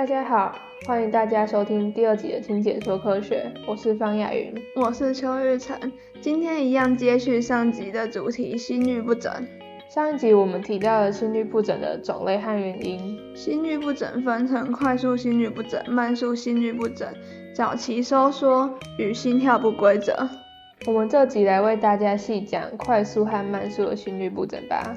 大家好，欢迎大家收听第二集的《听解说科学》，我是方雅云，我是邱玉成。今天一样接续上集的主题——心律不整。上一集我们提到了心律不整的种类和原因。心律不整分成快速心律不整、慢速心律不整、早期收缩与心跳不规则。我们这集来为大家细讲快速和慢速的心律不整吧。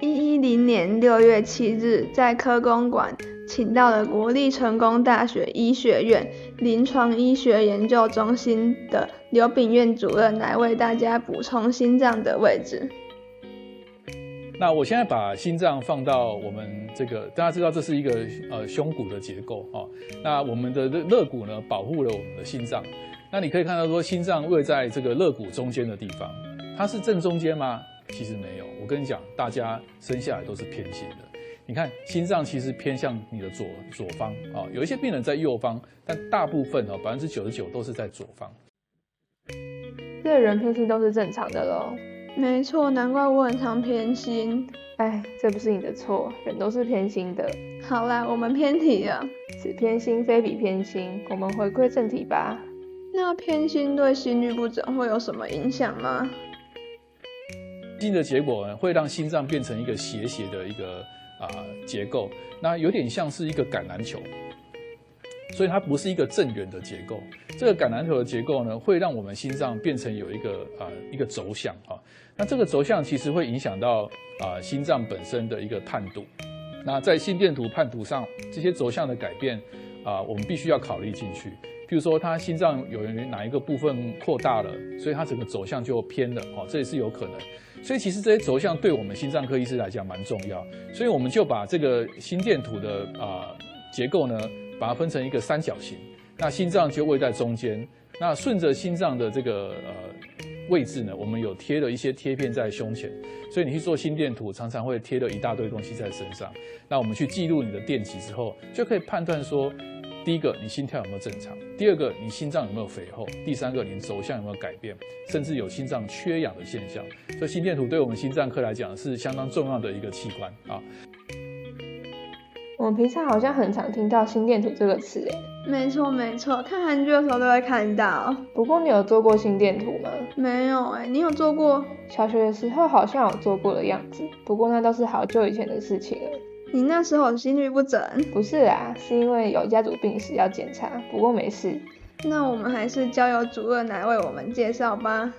一一零年六月七日，在科工馆请到了国立成功大学医学院临床医学研究中心的刘炳院主任来为大家补充心脏的位置。那我现在把心脏放到我们这个，大家知道这是一个呃胸骨的结构啊。那我们的肋骨呢，保护了我们的心脏。那你可以看到说，心脏位在这个肋骨中间的地方，它是正中间吗？其实没有。我跟你讲，大家生下来都是偏心的。你看，心脏其实偏向你的左左方啊，有一些病人在右方，但大部分哦，百分之九十九都是在左方。这人偏心都是正常的喽。没错，难怪我很常偏心。哎，这不是你的错，人都是偏心的。好啦，我们偏题了。此偏心非彼偏心，我们回归正题吧。那偏心对心律不整会有什么影响吗？心的结果呢，会让心脏变成一个斜斜的一个啊结构，那有点像是一个橄榄球，所以它不是一个正圆的结构。这个橄榄球的结构呢，会让我们心脏变成有一个啊一个轴向啊，那这个轴向其实会影响到啊心脏本身的一个探度。那在心电图判图上，这些轴向的改变啊，我们必须要考虑进去。譬如说，他心脏有哪一个部分扩大了，所以它整个走向就偏了，哦，这也是有可能。所以其实这些轴向对我们心脏科医师来讲蛮重要，所以我们就把这个心电图的啊结构呢，把它分成一个三角形，那心脏就位在中间，那顺着心脏的这个呃位置呢，我们有贴了一些贴片在胸前，所以你去做心电图，常常会贴了一大堆东西在身上。那我们去记录你的电极之后，就可以判断说。第一个，你心跳有没有正常？第二个，你心脏有没有肥厚？第三个，你走向有没有改变？甚至有心脏缺氧的现象。所以心电图对我们心脏科来讲是相当重要的一个器官啊。我们平常好像很常听到心电图这个词，哎，没错没错，看韩剧的时候都会看到。不过你有做过心电图吗？没有哎，你有做过？小学的时候好像有做过的样子，不过那都是好久以前的事情了。你那时候心律不整？不是啊，是因为有家族病史要检查，不过没事。那我们还是交由主任来为我们介绍吧。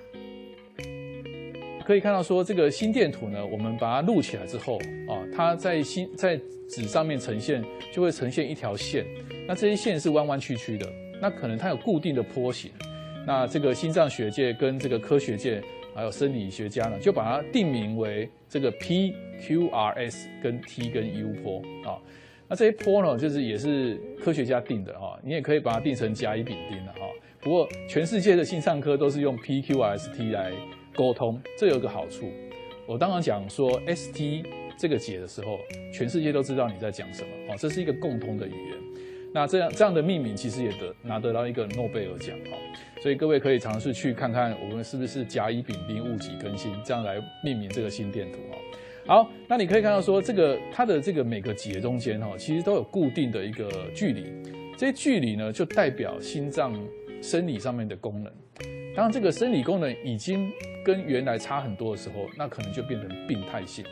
可以看到说这个心电图呢，我们把它录起来之后啊，它在心在纸上面呈现，就会呈现一条线。那这些线是弯弯曲曲的，那可能它有固定的坡形。那这个心脏学界跟这个科学界。还有生理学家呢，就把它定名为这个 P、Q、R、S 跟 T 跟 U 坡啊。那这些坡呢，就是也是科学家定的哈。你也可以把它定成甲乙丙丁的哈。不过全世界的心脏科都是用 P、Q、R、S、T 来沟通，这有个好处。我当然讲说 S、T 这个解的时候，全世界都知道你在讲什么哦，这是一个共通的语言。那这样这样的命名其实也得拿得到一个诺贝尔奖哈，所以各位可以尝试去看看我们是不是甲乙丙丁戊己庚辛这样来命名这个心电图哦。好，那你可以看到说这个它的这个每个节中间哈，其实都有固定的一个距离，这些距离呢就代表心脏生理上面的功能。当这个生理功能已经跟原来差很多的时候，那可能就变成病态性的。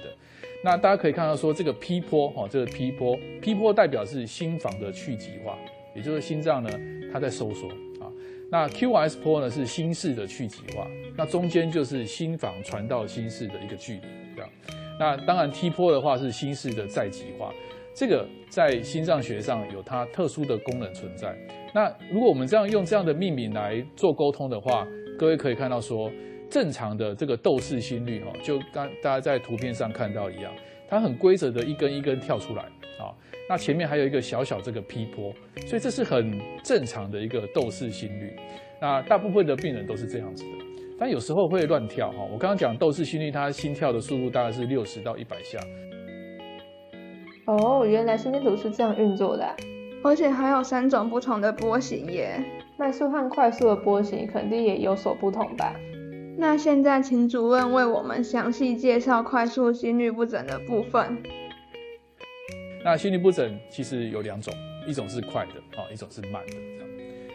那大家可以看到说，这个 P 波哈，这个 P 波，P 波代表是心房的去极化，也就是心脏呢它在收缩啊。那 QS 波呢是心室的去极化，那中间就是心房传到心室的一个距离，这样。那当然 T 波的话是心室的再极化，这个在心脏学上有它特殊的功能存在。那如果我们这样用这样的命名来做沟通的话，各位可以看到说。正常的这个斗式心率哈，就刚大家在图片上看到一样，它很规则的一根一根跳出来啊。那前面还有一个小小这个 P 波，所以这是很正常的一个斗式心率。那大部分的病人都是这样子的，但有时候会乱跳哈。我刚刚讲斗式心率，它心跳的速度大概是六十到一百下。哦，原来心电图是这样运作的，而且还有三种不同的波形耶。慢速和快速的波形肯定也有所不同吧？那现在，请主任为我们详细介绍快速心律不整的部分。那心律不整其实有两种，一种是快的啊，一种是慢的这样。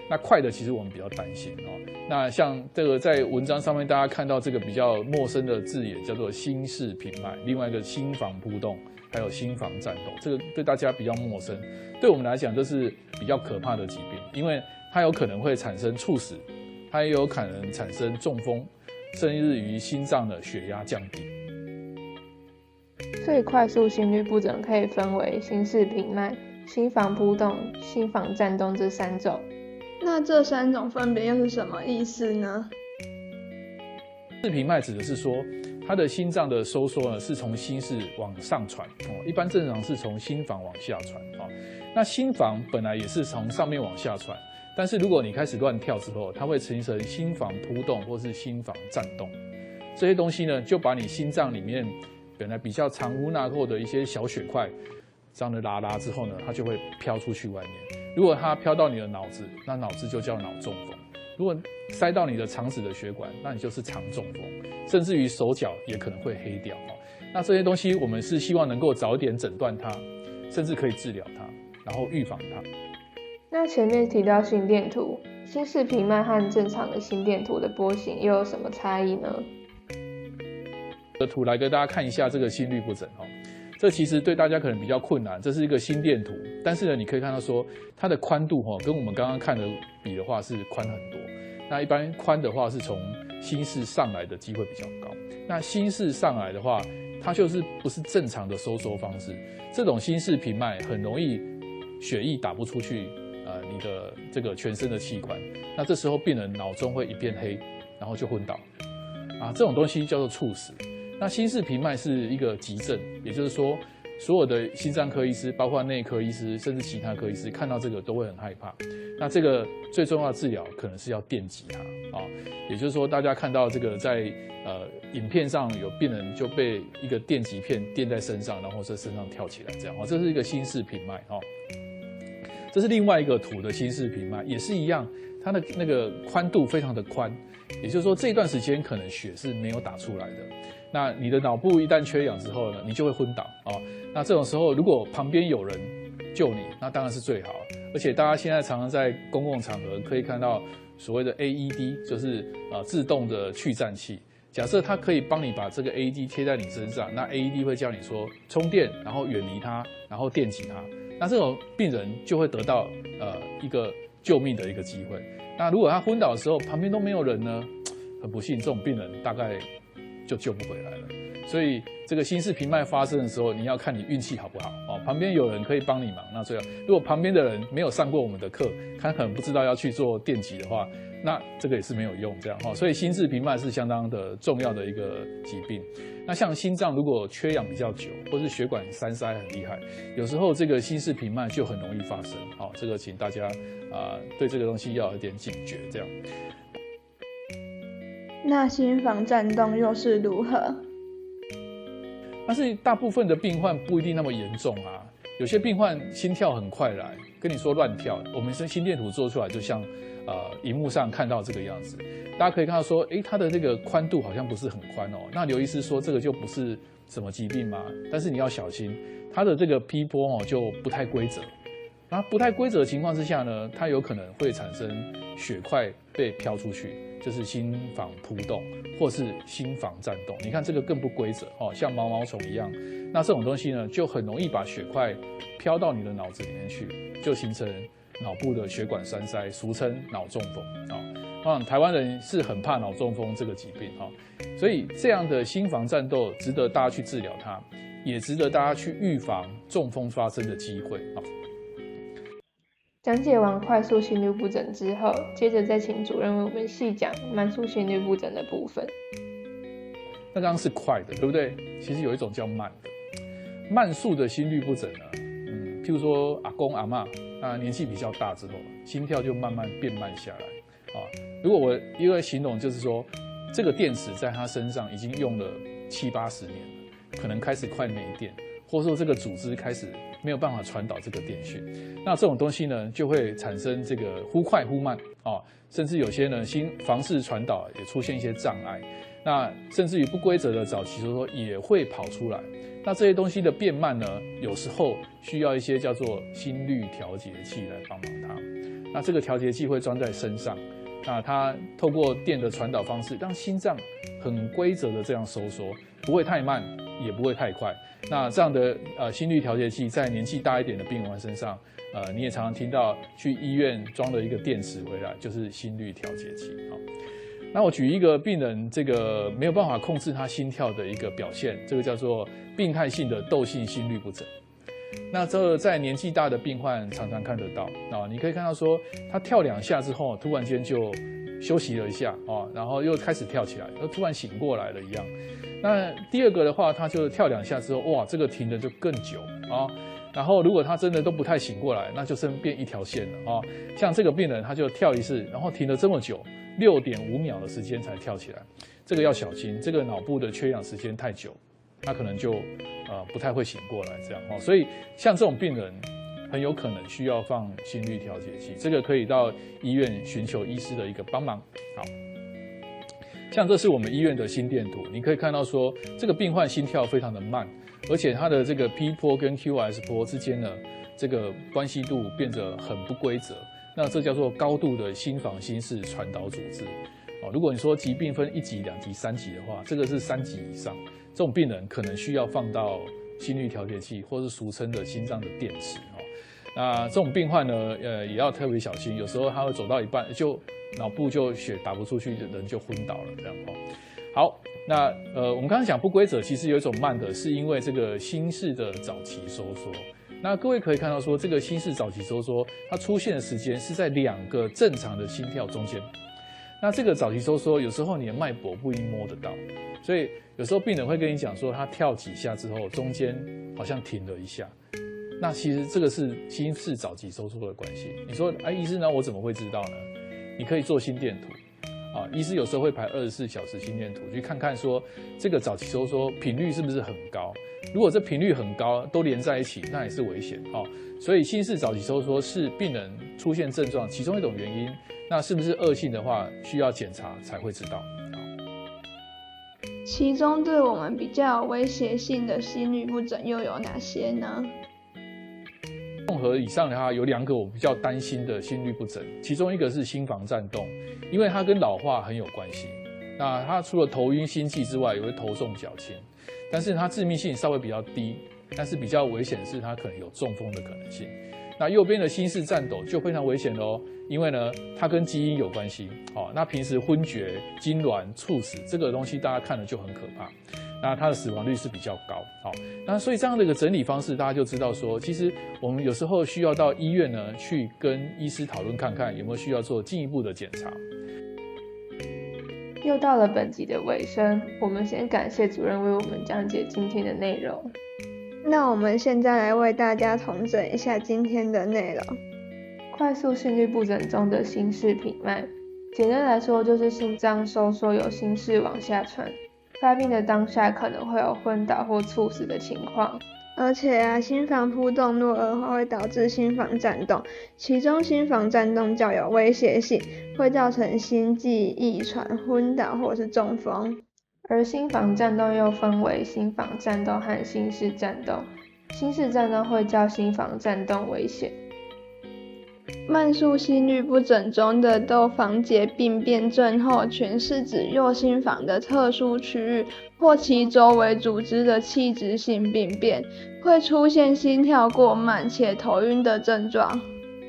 那快的其实我们比较担心哦。那像这个在文章上面大家看到这个比较陌生的字眼叫做心室平脉，另外一个心房扑动，还有心房颤动，这个对大家比较陌生，对我们来讲这是比较可怕的疾病，因为它有可能会产生猝死，它也有可能产生中风，甚至于心脏的血压降低。最快速心律不整可以分为心室平脉、心房扑动、心房颤动这三种。那这三种分别又是什么意思呢？室平脉指的是说，他的心脏的收缩呢是从心室往上传哦，一般正常是从心房往下传啊。那心房本来也是从上面往下传，但是如果你开始乱跳之后，它会形成心房扑动或是心房颤动，这些东西呢就把你心脏里面本来比较藏污纳垢的一些小血块，这样的拉拉之后呢，它就会飘出去外面。如果它飘到你的脑子，那脑子就叫脑中风；如果塞到你的肠子的血管，那你就是肠中风，甚至于手脚也可能会黑掉。那这些东西我们是希望能够早点诊断它，甚至可以治疗它，然后预防它。那前面提到心电图，心室平脉和正常的心电图的波形又有什么差异呢？的图来给大家看一下这个心律不整哦。这其实对大家可能比较困难，这是一个心电图，但是呢，你可以看到说它的宽度哈，跟我们刚刚看的比的话是宽很多。那一般宽的话是从心室上来的机会比较高。那心室上来的话，它就是不是正常的收缩方式。这种心室平脉很容易血液打不出去，你的这个全身的器官。那这时候病人脑中会一片黑，然后就昏倒。啊，这种东西叫做猝死。那心室平脉是一个急症，也就是说，所有的心脏科医师，包括内科医师，甚至其他科医师，看到这个都会很害怕。那这个最重要的治疗可能是要电击它啊，也就是说，大家看到这个在呃影片上有病人就被一个电极片电在身上，然后在身上跳起来这样啊，这是一个心室平脉哦。这是另外一个图的心室平脉，也是一样，它的那个宽度非常的宽，也就是说，这段时间可能血是没有打出来的。那你的脑部一旦缺氧之后呢，你就会昏倒啊。那这种时候，如果旁边有人救你，那当然是最好。而且大家现在常常在公共场合可以看到所谓的 AED，就是呃自动的去颤器。假设它可以帮你把这个 AED 贴在你身上，那 AED 会叫你说充电，然后远离它，然后电击它。那这种病人就会得到呃一个救命的一个机会。那如果他昏倒的时候旁边都没有人呢，很不幸，这种病人大概。就救不回来了，所以这个心室平脉发生的时候，你要看你运气好不好哦。旁边有人可以帮你忙，那最好。如果旁边的人没有上过我们的课，他可能不知道要去做电极的话，那这个也是没有用，这样哈。所以心室平脉是相当的重要的一个疾病。那像心脏如果缺氧比较久，或是血管栓塞很厉害，有时候这个心室平脉就很容易发生。好，这个请大家啊对这个东西要有点警觉，这样。那心房颤动又是如何？但是大部分的病患不一定那么严重啊。有些病患心跳很快来，跟你说乱跳，我们是心电图做出来就像呃荧幕上看到这个样子。大家可以看到说，诶，它的这个宽度好像不是很宽哦。那刘医师说这个就不是什么疾病吗？但是你要小心，它的这个 P 波哦就不太规则。那不太规则的情况之下呢，它有可能会产生血块被飘出去。就是心房扑动，或是心房颤动。你看这个更不规则哦，像毛毛虫一样。那这种东西呢，就很容易把血块飘到你的脑子里面去，就形成脑部的血管栓塞，俗称脑中风啊。嗯，台湾人是很怕脑中风这个疾病啊，所以这样的心房战斗值得大家去治疗它，也值得大家去预防中风发生的机会啊。讲解完快速心律不整之后，接着再请主任为我们细讲慢速心律不整的部分。那刚刚是快的，对不对？其实有一种叫慢的，慢速的心律不整呢，嗯，譬如说阿公阿妈，那年纪比较大之后，心跳就慢慢变慢下来啊。如果我一个形容就是说，这个电池在他身上已经用了七八十年，可能开始快没电，或者说这个组织开始。没有办法传导这个电讯，那这种东西呢，就会产生这个忽快忽慢啊，甚至有些呢心房室传导也出现一些障碍，那甚至于不规则的早期收缩也会跑出来，那这些东西的变慢呢，有时候需要一些叫做心率调节器来帮忙它。那这个调节器会装在身上，那它透过电的传导方式，让心脏很规则的这样收缩，不会太慢，也不会太快。那这样的呃心率调节器在年纪大一点的病人身上，呃你也常常听到去医院装了一个电池回来，就是心率调节器啊。那我举一个病人这个没有办法控制他心跳的一个表现，这个叫做病态性的窦性心律不整。那这在年纪大的病患常常看得到啊，你可以看到说他跳两下之后，突然间就休息了一下啊，然后又开始跳起来，又突然醒过来了一样。那第二个的话，他就跳两下之后，哇，这个停的就更久啊。然后如果他真的都不太醒过来，那就剩变一条线了啊。像这个病人，他就跳一次，然后停了这么久。六点五秒的时间才跳起来，这个要小心。这个脑部的缺氧时间太久，他可能就呃不太会醒过来，这样哦。所以像这种病人，很有可能需要放心率调节器。这个可以到医院寻求医师的一个帮忙。好，像这是我们医院的心电图，你可以看到说这个病患心跳非常的慢，而且他的这个 P 波跟 QS 波之间的这个关系度变得很不规则。那这叫做高度的心房心室传导阻滞，哦，如果你说疾病分一级、两级、三级的话，这个是三级以上，这种病人可能需要放到心率调节器，或是俗称的心脏的电池，哦，那这种病患呢，呃，也要特别小心，有时候他会走到一半就脑部就血打不出去，人就昏倒了，这样哦。好，那呃，我们刚刚讲不规则，其实有一种慢的，是因为这个心室的早期收缩。那各位可以看到，说这个心室早期收缩，它出现的时间是在两个正常的心跳中间。那这个早期收缩，有时候你的脉搏不一定摸得到，所以有时候病人会跟你讲说，他跳几下之后，中间好像停了一下。那其实这个是心室早期收缩的关系。你说，哎，医生那？我怎么会知道呢？你可以做心电图。啊，医师有时候会排二十四小时心电图，去看看说这个早期收缩频率是不是很高。如果这频率很高，都连在一起，那也是危险哦。所以心室早期收缩是病人出现症状其中一种原因。那是不是恶性的话，需要检查才会知道。其中对我们比较有威胁性的心律不整又有哪些呢？综合以上的话，有两个我比较担心的心率不整，其中一个是心房颤动，因为它跟老化很有关系。那它除了头晕心悸之外，也会头重脚轻，但是它致命性稍微比较低，但是比较危险是它可能有中风的可能性。那右边的心室颤抖就非常危险喽，因为呢它跟基因有关系。好，那平时昏厥、痉挛、猝死这个东西，大家看了就很可怕。那它的死亡率是比较高，好，那所以这样的一个整理方式，大家就知道说，其实我们有时候需要到医院呢，去跟医师讨论看看有没有需要做进一步的检查。又到了本集的尾声，我们先感谢主任为我们讲解今天的内容。那我们现在来为大家统整一下今天的内容：快速心律不整中的心室频慢，简单来说就是心脏收缩，有心室往下传。发病的当下可能会有昏倒或猝死的情况，而且啊，心房扑动若恶化会导致心房颤动，其中心房颤动较有威胁性，会造成心悸、易喘、昏倒或是中风。而心房颤动又分为心房颤动和心室颤动，心室颤动会较心房颤动危险。慢速心律不整中的窦房结病变症候群，是指右心房的特殊区域或其周围组织的器质性病变，会出现心跳过慢且头晕的症状。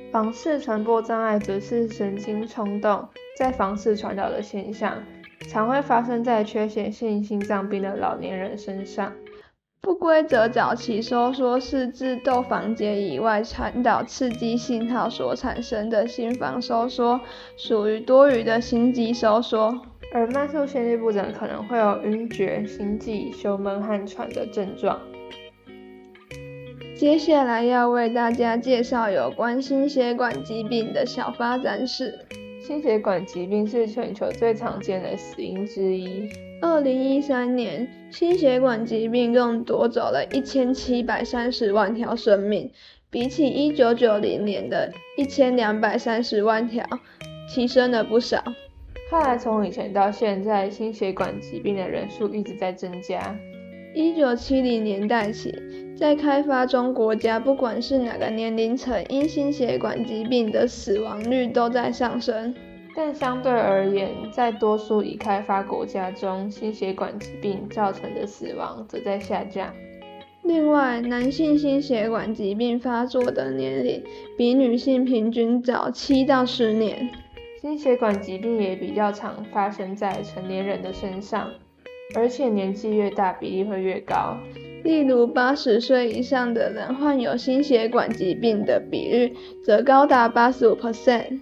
房室传播障碍则是神经冲动在房室传导的现象，常会发生在缺血性心脏病的老年人身上。不规则早期收缩是自窦房结以外传导刺激信号所产生的心房收缩，属于多余的心肌收缩。而慢速心律不整可能会有晕厥、心悸、胸闷和喘的症状。接下来要为大家介绍有关心血管疾病的小发展史。心血管疾病是全球最常见的死因之一。二零一三年，心血管疾病共夺走了一千七百三十万条生命，比起一九九零年的一千两百三十万条，提升了不少。看来从以前到现在，心血管疾病的人数一直在增加。一九七零年代起，在开发中国家，不管是哪个年龄层，因心血管疾病的死亡率都在上升。但相对而言，在多数已开发国家中，心血管疾病造成的死亡则在下降。另外，男性心血管疾病发作的年龄比女性平均早七到十年。心血管疾病也比较常发生在成年人的身上，而且年纪越大，比例会越高。例如，八十岁以上的人患有心血管疾病的比率则高达八十五 percent。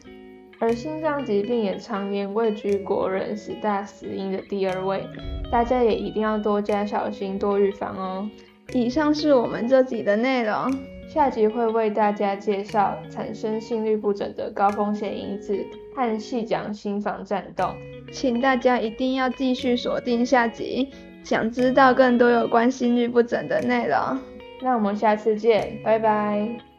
而心脏疾病也常年位居国人十大死因的第二位，大家也一定要多加小心，多预防哦。以上是我们这集的内容，下集会为大家介绍产生心律不整的高风险因子和细讲心房颤动，请大家一定要继续锁定下集，想知道更多有关心律不整的内容，那我们下次见，拜拜。